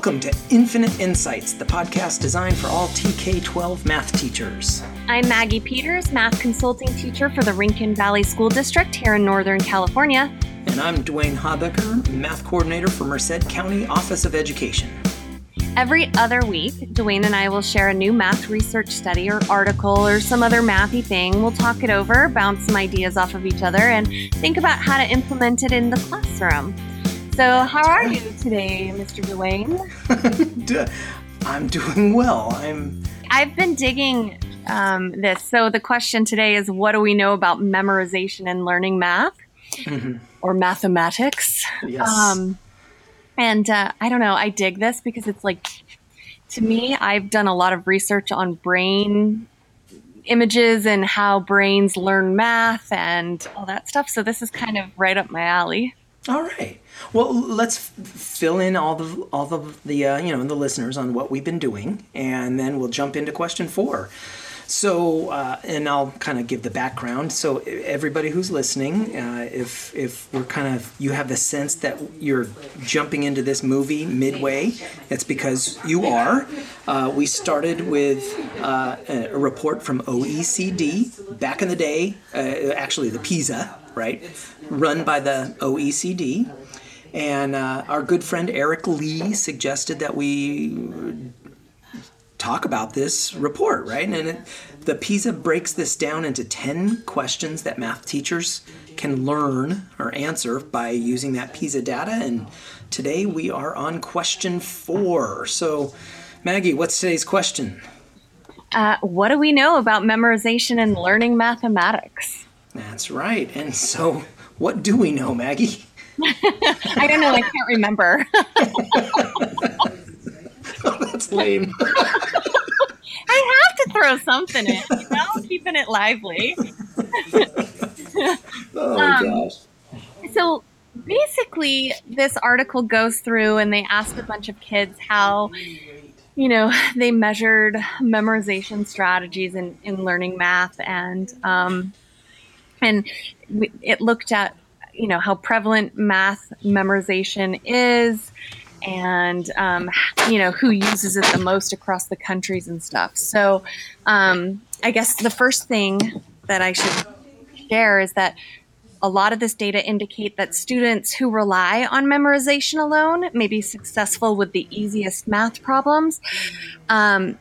Welcome to Infinite Insights, the podcast designed for all TK 12 math teachers. I'm Maggie Peters, math consulting teacher for the Rincon Valley School District here in Northern California. And I'm Dwayne Habecker, math coordinator for Merced County Office of Education. Every other week, Dwayne and I will share a new math research study or article or some other mathy thing. We'll talk it over, bounce some ideas off of each other, and think about how to implement it in the classroom. So, how are you today, Mr. Dwayne? I'm doing well. I'm. I've been digging um, this. So, the question today is what do we know about memorization and learning math mm-hmm. or mathematics? Yes. Um, and uh, I don't know, I dig this because it's like, to me, I've done a lot of research on brain images and how brains learn math and all that stuff. So, this is kind of right up my alley. All right. Well, let's fill in all the all the the uh, you know the listeners on what we've been doing, and then we'll jump into question four. So, uh, and I'll kind of give the background. So, everybody who's listening, uh, if if we're kind of you have the sense that you're jumping into this movie midway, it's because you are. Uh, we started with uh, a report from OECD back in the day, uh, actually the PISA, right, run by the OECD. And uh, our good friend Eric Lee suggested that we talk about this report, right? And it, the PISA breaks this down into 10 questions that math teachers can learn or answer by using that PISA data. And today we are on question four. So, Maggie, what's today's question? Uh, what do we know about memorization and learning mathematics? That's right. And so, what do we know, Maggie? I don't know. I can't remember. oh, that's lame. I have to throw something in, you know, keeping it lively. oh um, gosh. So basically, this article goes through and they asked a bunch of kids how, you know, they measured memorization strategies in, in learning math and um, and it looked at you know how prevalent math memorization is and um, you know who uses it the most across the countries and stuff. So um, I guess the first thing that I should share is that a lot of this data indicate that students who rely on memorization alone may be successful with the easiest math problems, um,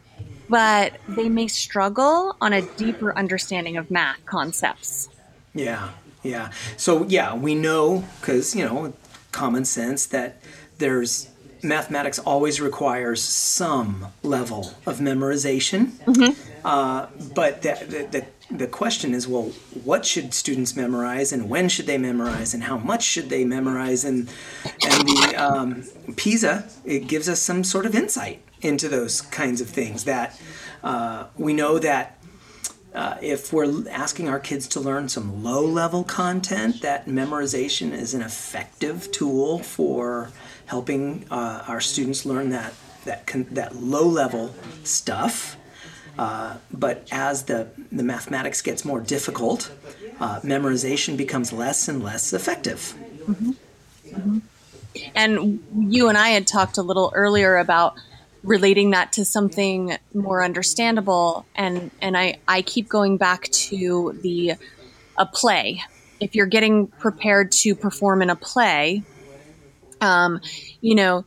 but they may struggle on a deeper understanding of math concepts. Yeah, yeah. So yeah, we know because you know common sense that there's mathematics always requires some level of memorization. Mm-hmm. Uh, but the, the, the question is, well, what should students memorize, and when should they memorize, and how much should they memorize? And and the um, PISA it gives us some sort of insight into those kinds of things. That uh, we know that uh, if we're asking our kids to learn some low level content, that memorization is an effective tool for helping uh, our students learn that that con- that low level stuff. Uh, but as the the mathematics gets more difficult, uh, memorization becomes less and less effective. Mm-hmm. Mm-hmm. And you and I had talked a little earlier about relating that to something more understandable and and I I keep going back to the a play. If you're getting prepared to perform in a play um, you know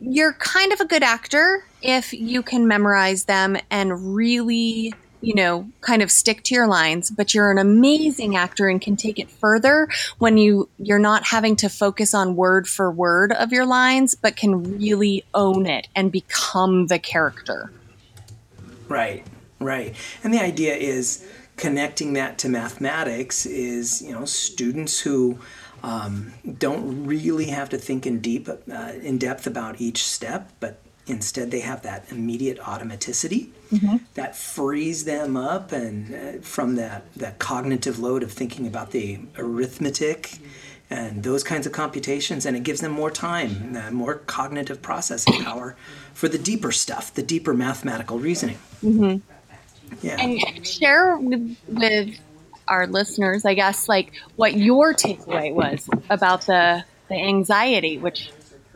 you're kind of a good actor if you can memorize them and really you know, kind of stick to your lines, but you're an amazing actor and can take it further when you you're not having to focus on word for word of your lines, but can really own it and become the character. Right. Right. And the idea is connecting that to mathematics is, you know, students who um, don't really have to think in deep, uh, in depth about each step, but Instead, they have that immediate automaticity mm-hmm. that frees them up and uh, from that, that cognitive load of thinking about the arithmetic and those kinds of computations, and it gives them more time, uh, more cognitive processing power for the deeper stuff, the deeper mathematical reasoning. Mm-hmm. Yeah. And share with, with our listeners, I guess, like what your takeaway was about the the anxiety, which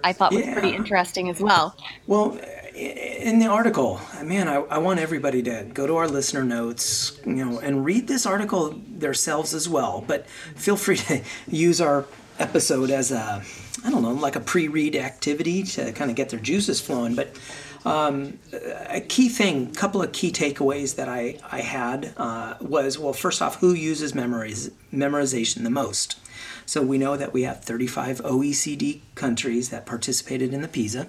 I thought was pretty interesting as well. Well, in the article, man, I, I want everybody to go to our listener notes, you know, and read this article themselves as well. But feel free to use our episode as a, I don't know, like a pre-read activity to kind of get their juices flowing. But um, a key thing, a couple of key takeaways that I I had uh, was well, first off, who uses memorization the most? So we know that we have 35 OECD countries that participated in the PISA,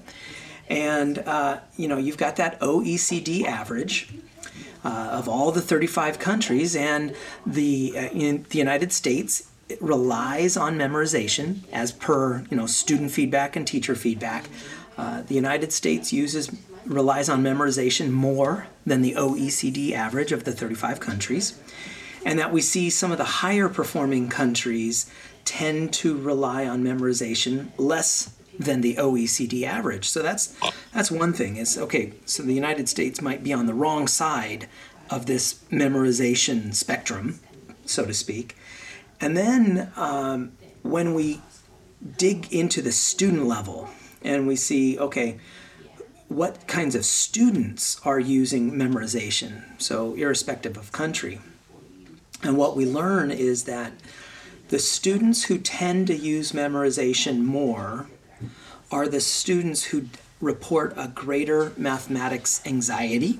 and uh, you know you've got that OECD average uh, of all the 35 countries, and the uh, in the United States it relies on memorization as per you know student feedback and teacher feedback. Uh, the United States uses relies on memorization more than the OECD average of the 35 countries. And that we see some of the higher performing countries tend to rely on memorization less than the OECD average. So that's that's one thing is okay, so the United States might be on the wrong side of this memorization spectrum, so to speak. And then um, when we dig into the student level and we see okay, what kinds of students are using memorization, so irrespective of country. And what we learn is that the students who tend to use memorization more are the students who report a greater mathematics anxiety,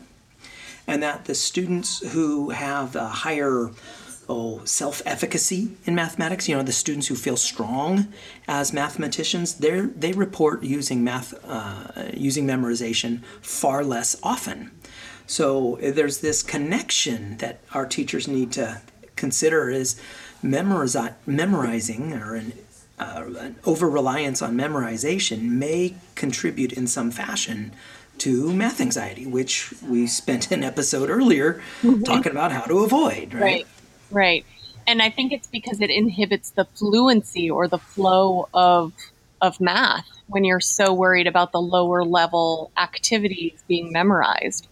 and that the students who have a higher oh, self efficacy in mathematics, you know, the students who feel strong as mathematicians, they report using math, uh, using memorization far less often. So there's this connection that our teachers need to consider is memorizi- memorizing or an, uh, an over reliance on memorization may contribute in some fashion to math anxiety, which we spent an episode earlier talking about how to avoid, right? Right. Right. And I think it's because it inhibits the fluency or the flow of of math when you're so worried about the lower level activities being memorized.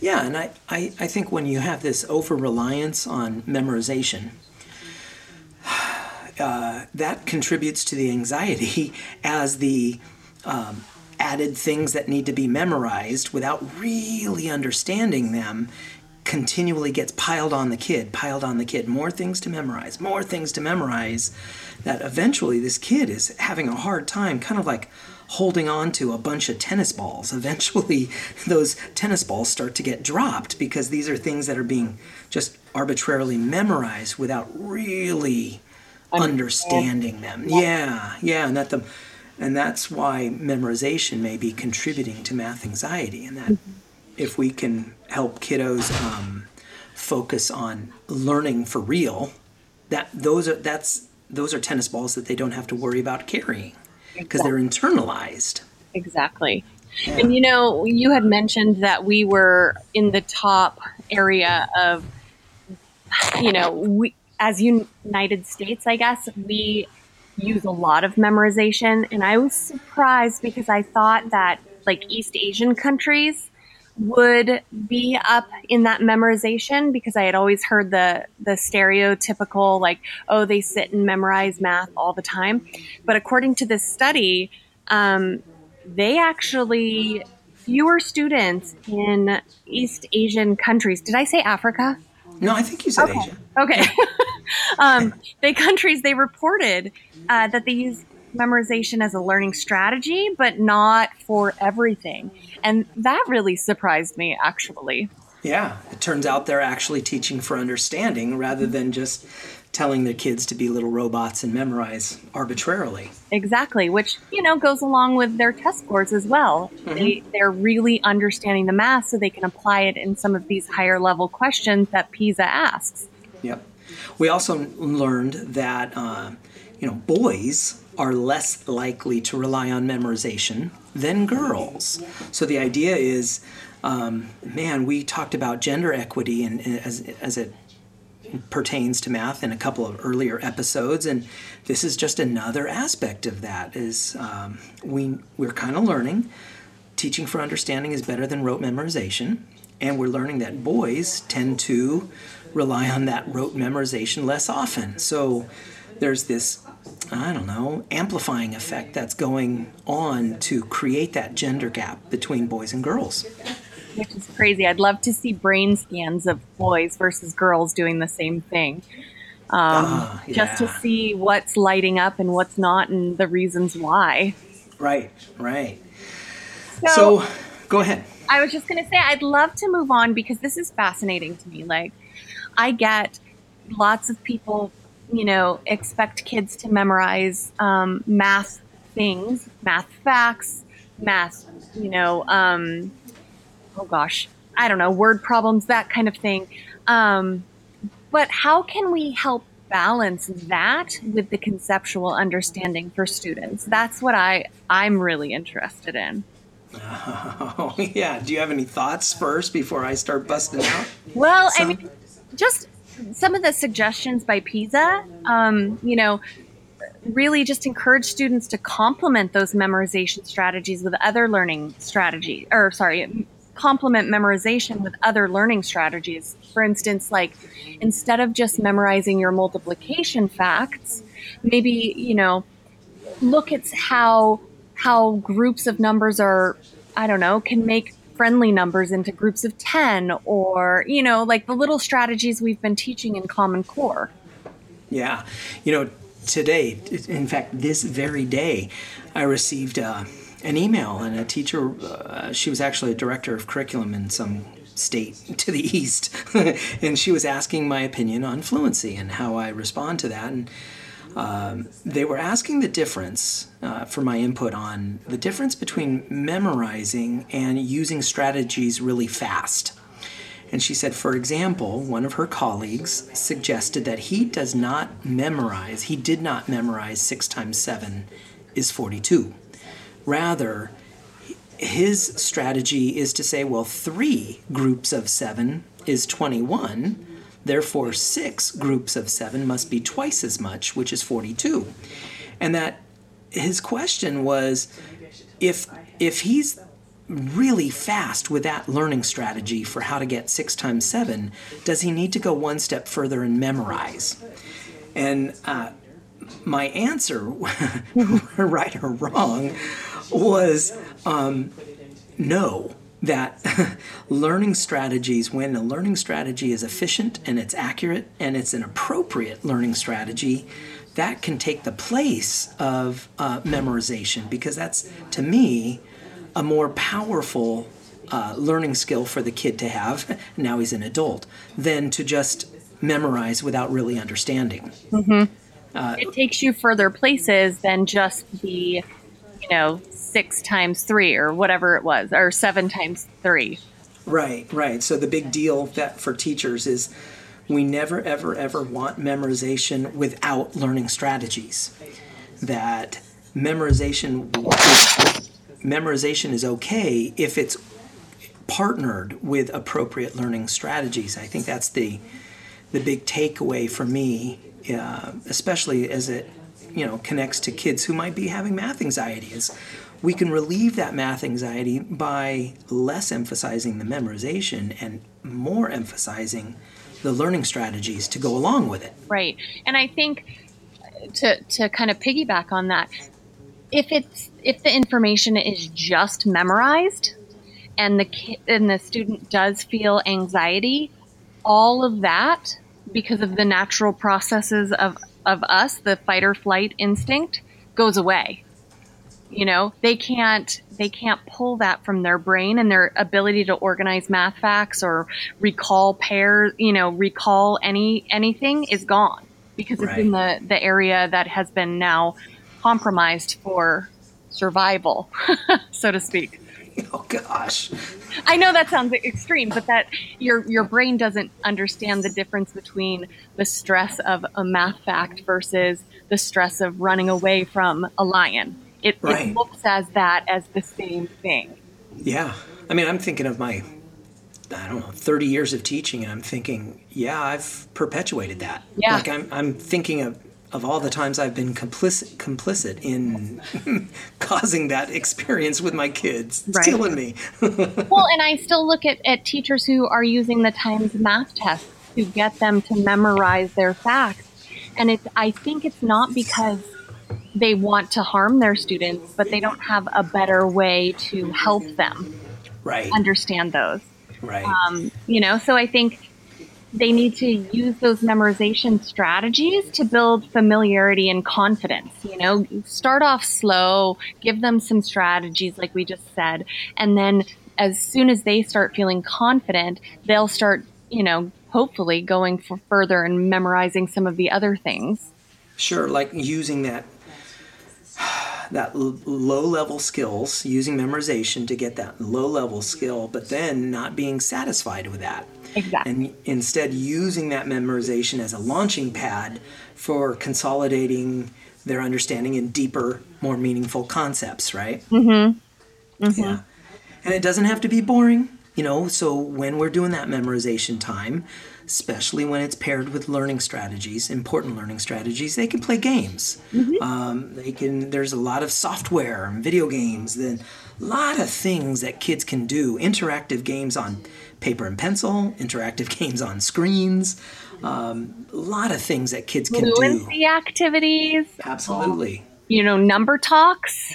Yeah, and I, I, I think when you have this over reliance on memorization, uh, that contributes to the anxiety as the um, added things that need to be memorized without really understanding them continually gets piled on the kid, piled on the kid, more things to memorize, more things to memorize, that eventually this kid is having a hard time kind of like holding on to a bunch of tennis balls. Eventually, those tennis balls start to get dropped because these are things that are being just arbitrarily memorized without really understanding them. Yeah, yeah, and that the and that's why memorization may be contributing to math anxiety and that if we can help kiddos um, focus on learning for real that those are that's those are tennis balls that they don't have to worry about carrying because they're internalized Exactly. And you know, you had mentioned that we were in the top area of, you know, we as United States, I guess we use a lot of memorization, and I was surprised because I thought that like East Asian countries would be up in that memorization because I had always heard the the stereotypical like oh they sit and memorize math all the time, but according to this study, um, they actually fewer students in East Asian countries. Did I say Africa? No i think you said asia Okay. um, the countries they reported uh, that they use memorization as a learning strategy, but not for everything. And that really surprised me, actually. yeah it turns out they're actually teaching for understanding rather than just telling their kids to be little robots and memorize arbitrarily Exactly, which you know goes along with their test scores as well. They they're really understanding the math, so they can apply it in some of these higher level questions that PISA asks. Yep. We also learned that uh, you know boys are less likely to rely on memorization than girls. So the idea is, um, man, we talked about gender equity and, and as as it pertains to math in a couple of earlier episodes, and this is just another aspect of that. Is um, we we're kind of learning teaching for understanding is better than rote memorization, and we're learning that boys tend to rely on that rote memorization less often. So there's this I don't know, amplifying effect that's going on to create that gender gap between boys and girls. Which is crazy. I'd love to see brain scans of boys versus girls doing the same thing. Um, Ah, Just to see what's lighting up and what's not and the reasons why. Right, right. So, So, go ahead. I was just going to say, I'd love to move on because this is fascinating to me. Like, I get lots of people, you know, expect kids to memorize um, math things, math facts, math, you know, um, oh gosh, I don't know, word problems, that kind of thing. Um, but how can we help balance that with the conceptual understanding for students? That's what I I'm really interested in. Oh, yeah. Do you have any thoughts first before I start busting out? Well, I mean, just some of the suggestions by PISA, um, you know, really just encourage students to complement those memorization strategies with other learning strategies, or sorry, complement memorization with other learning strategies. For instance, like instead of just memorizing your multiplication facts, maybe you know, look at how how groups of numbers are i don't know can make friendly numbers into groups of 10 or you know like the little strategies we've been teaching in common core Yeah. You know, today, in fact, this very day, I received uh, an email, and a teacher, uh, she was actually a director of curriculum in some state to the east, and she was asking my opinion on fluency and how I respond to that. And um, they were asking the difference uh, for my input on the difference between memorizing and using strategies really fast. And she said, for example, one of her colleagues suggested that he does not memorize, he did not memorize 6 times 7 is 42. Rather, his strategy is to say, well, three groups of 7 is 21. Therefore, six groups of 7 must be twice as much, which is 42. And that his question was if if he's really fast with that learning strategy for how to get six times seven, does he need to go one step further and memorize? And uh, my answer, right or wrong, was um, no. That learning strategies, when a learning strategy is efficient and it's accurate and it's an appropriate learning strategy, that can take the place of uh, memorization because that's, to me, a more powerful uh, learning skill for the kid to have, now he's an adult, than to just memorize without really understanding. it takes you further places than just the you know six times three or whatever it was or seven times three Right, right. So the big deal that for teachers is we never, ever, ever want memorization without learning strategies. That memorization memorization is okay if it's partnered with appropriate learning strategies. I think that's the the big takeaway for me, uh, especially as it you know connects to kids who might be having math anxiety. Is we can relieve that math anxiety by less emphasizing the memorization and more emphasizing the learning strategies to go along with it. right and i think uh, to to kind of piggyback on that if it's if the information is just memorized and the kid, and the student does feel anxiety all of that because of the natural processes of of us the fight or flight instinct goes away. You know they can't they can't pull that from their brain and their ability to organize math facts or recall pairs you know recall any anything is gone because it's in the the area that has been now compromised for survival so to speak Oh gosh. I know that sounds extreme, but that your your brain doesn't understand the difference between the stress of a math fact versus the stress of running away from a lion. It, Right. it looks as that as the same thing. Yeah. I mean, I'm thinking of my, I don't know, 30 years of teaching, and I'm thinking, yeah, I've perpetuated that. Yeah. Like, I'm, I'm thinking of, of all the times I've been complicit, complicit in causing that experience with my kids. It's Right. killing me. Well, and I still look at, at teachers who are using the Times math test to get them to memorize their facts. And it's, I think it's not because they want to harm their students, but they don't have a better way to help them Right. understand those. Right. Um, you know, so I think they need to use those memorization strategies to build familiarity and confidence. You know, start off slow, give them some strategies, like we just said, and then as soon as they start feeling confident, they'll start, you know, hopefully going for further and memorizing some of the other things. Sure, like using that that low level skills, using memorization to get that low level skill, but then not being satisfied with that. Exactly. And instead using that memorization as a launching pad for consolidating their understanding in deeper, more meaningful concepts, right? Mm-hmm. Yeah. And it doesn't have to be boring, you know, so when we're doing that memorization time, especially when it's paired with learning strategies, important learning strategies, they can play games. Um, they can. There's a lot of software and video games. Then a lot of things that kids can do. Interactive games on paper and pencil. Interactive games on screens. Um, a lot of things that kids can do. Fluency activities, Absolutely. you know, number talks.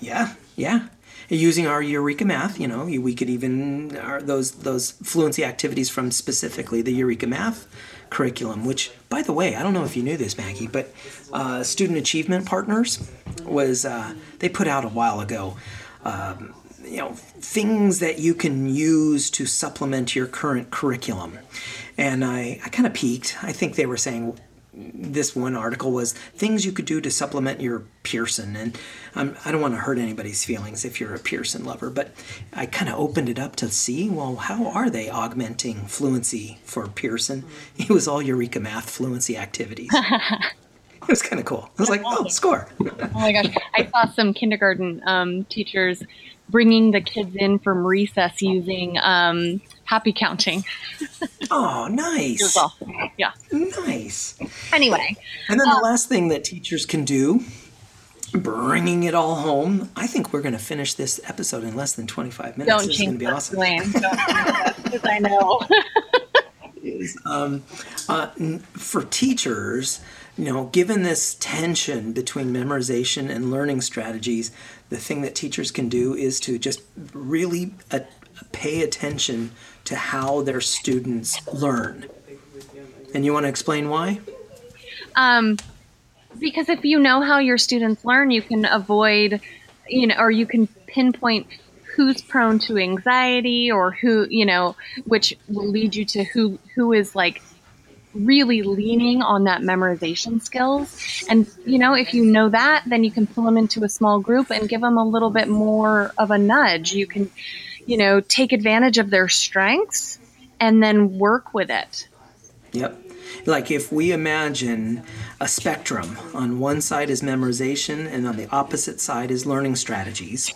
Yeah, yeah. Using our Eureka Math, you know, we could even our, those those fluency activities from specifically the Eureka Math curriculum. Which, by the way, I don't know if you knew this, Maggie, but uh, Student Achievement Partners was uh, they put out a while ago. Um, you know, things that you can use to supplement your current curriculum, and I, I kind of peeked. I think they were saying this one article was things you could do to supplement your Pearson. And um, I don't want to hurt anybody's feelings if you're a Pearson lover, but I kind of opened it up to see well, how are they augmenting fluency for Pearson? It was all Eureka Math fluency activities. it was kind of cool. I was like, oh, score. Oh my gosh. I saw some kindergarten um, teachers bringing the kids in from recess using um, happy counting. Oh, It was nice. awesome. Yeah. Nice. Anyway, And then the last thing that teachers can do, bringing it all home. I think we're going to finish this episode in less than 25 minutes. don't this is going to be awesome. Dwayne. Don't change because I know. is um, uh, for teachers, you know, given this tension between memorization and learning strategies, the thing that teachers can do is to just really uh, pay attention to how their students learn. And you want to explain why? Um, because if you know how your students learn, you can avoid, you know, or you can pinpoint who's prone to anxiety or who, you know, which will lead you to who who is like really leaning on that memorization skills. And you know, if you know that, then you can pull them into a small group and give them a little bit more of a nudge. You can, you know, take advantage of their strengths and then work with it. Yep. Like if we imagine a spectrum, on one side is memorization, and on the opposite side is learning strategies.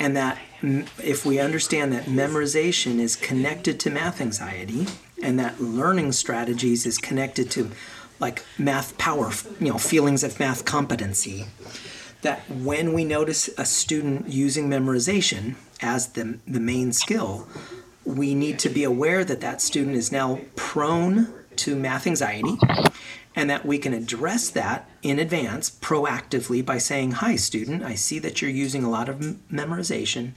And that if we understand that memorization is connected to math anxiety, and that learning strategies is connected to like math power, you know, feelings of math competency, that when we notice a student using memorization as the, the main skill, we need to be aware that that student is now prone to math anxiety and that we can address that in advance proactively by saying, Hi, student, I see that you're using a lot of memorization.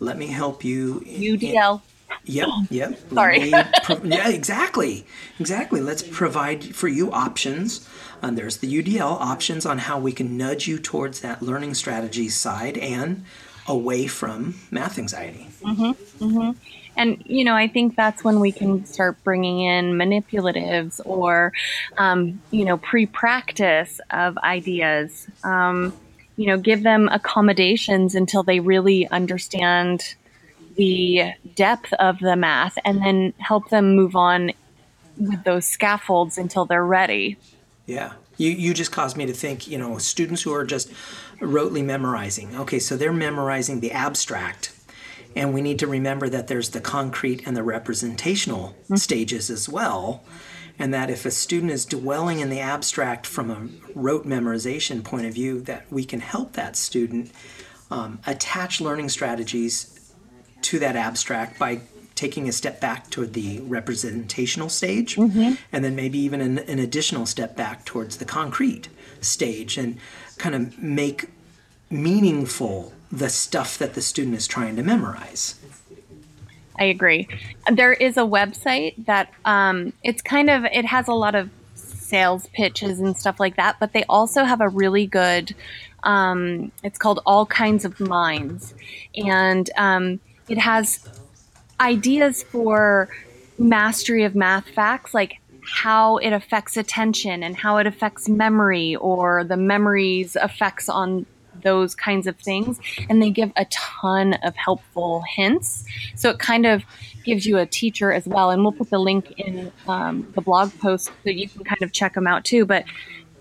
Let me help you. UDL. Yep, yep. Sorry. Pro- yeah, exactly. Exactly. Let's provide for you options. And there's the UDL options on how we can nudge you towards that learning strategy side and away from math anxiety. Mm-hmm, mm-hmm. And, you know, I think that's when we can start bringing in manipulatives or, um, you know, pre practice of ideas. Um, you know, give them accommodations until they really understand the depth of the math and then help them move on with those scaffolds until they're ready. Yeah. You, you just caused me to think, you know, students who are just rotely memorizing. Okay, so they're memorizing the abstract. And we need to remember that there's the concrete and the representational stages as well. And that if a student is dwelling in the abstract from a rote memorization point of view, that we can help that student um, attach learning strategies to that abstract by taking a step back toward the representational stage, and then maybe even an, an additional step back towards the concrete stage, and kind of make meaningful the stuff that the student is trying to memorize. I agree. There is a website that um, it's kind of it has a lot of sales pitches and stuff like that, but they also have a really good. Um, it's called All Kinds of Minds, and um, it has ideas for mastery of math facts, like how it affects attention and how it affects memory, or the memory's effects on those kinds of things. And they give a ton of helpful hints. So it kind of gives you a teacher as well. And we'll put the link in um, the blog post so you can kind of check them out too. But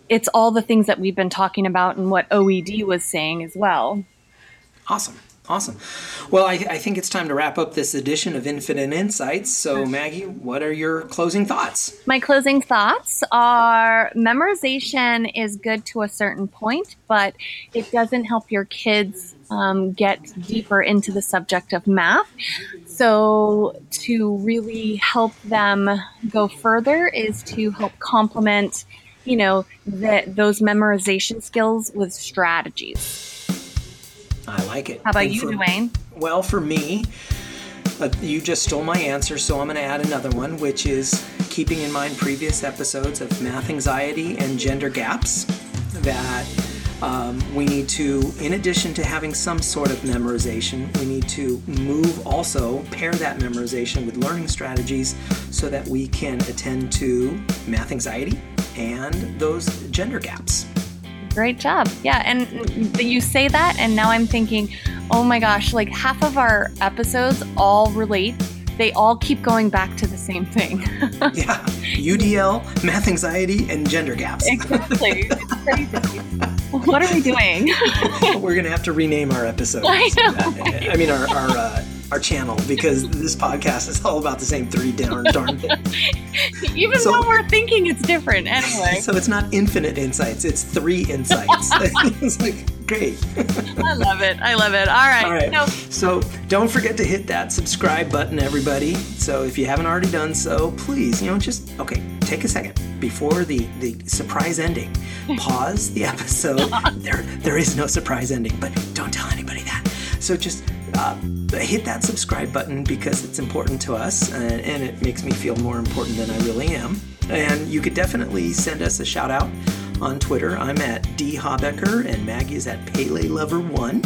it's all the things that we've been talking about and what oed was saying as well. Awesome. Awesome. Well, I, I think it's time to wrap up this edition of Infinite Insights. So, Maggie, what are your closing thoughts? my closing thoughts are memorization is good to a certain point but it doesn't help your kids um, get deeper into the subject of math so to really help them go further is to help complement you know the, those memorization skills with strategies I like it. how about And you for- dwayne Well, for me, uh, you just stole my answer, so I'm going to add another one, which is keeping in mind previous episodes of math anxiety and gender gaps. That um, we need to, in addition to having some sort of memorization, we need to move also, pair that memorization with learning strategies so that we can attend to math anxiety and those gender gaps. Great job. Yeah. And you say that, and now I'm thinking, oh my gosh, like half of our episodes all relate. They all keep going back to the same thing. Yeah, UDL, math anxiety, and gender gaps. exactly. It's crazy. What are we doing? We're gonna have to rename our episode. I know. I mean, our our, uh, our channel because this podcast is all about the same three darn darn things. Even So- though we're thinking it's different. Anyway, So it's not infinite insights; it's three insights. it's like great. I love it. I love it. All right. All right. So, So don't forget to hit that subscribe button, everybody. So if you haven't already done so, please, you know, just okay, take a second before the the surprise ending. Pause the episode. there there is no surprise ending, but don't tell anybody that. So just uh, hit that subscribe button because it's important to us and, and it makes me feel more important than I really am. And you could definitely send us a shout out on Twitter. I'm at D Habecker and Maggie is at Pele Lover One.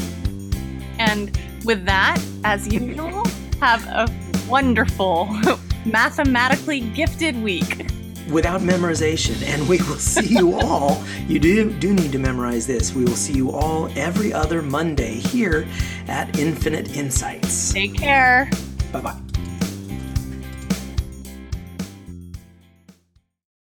and with that, as usual, have a wonderful, mathematically gifted week. Without memorization. And we will see you all. You do, do need to memorize this. We will see you all every other Monday here at Infinite Insights. Take care. Bye bye.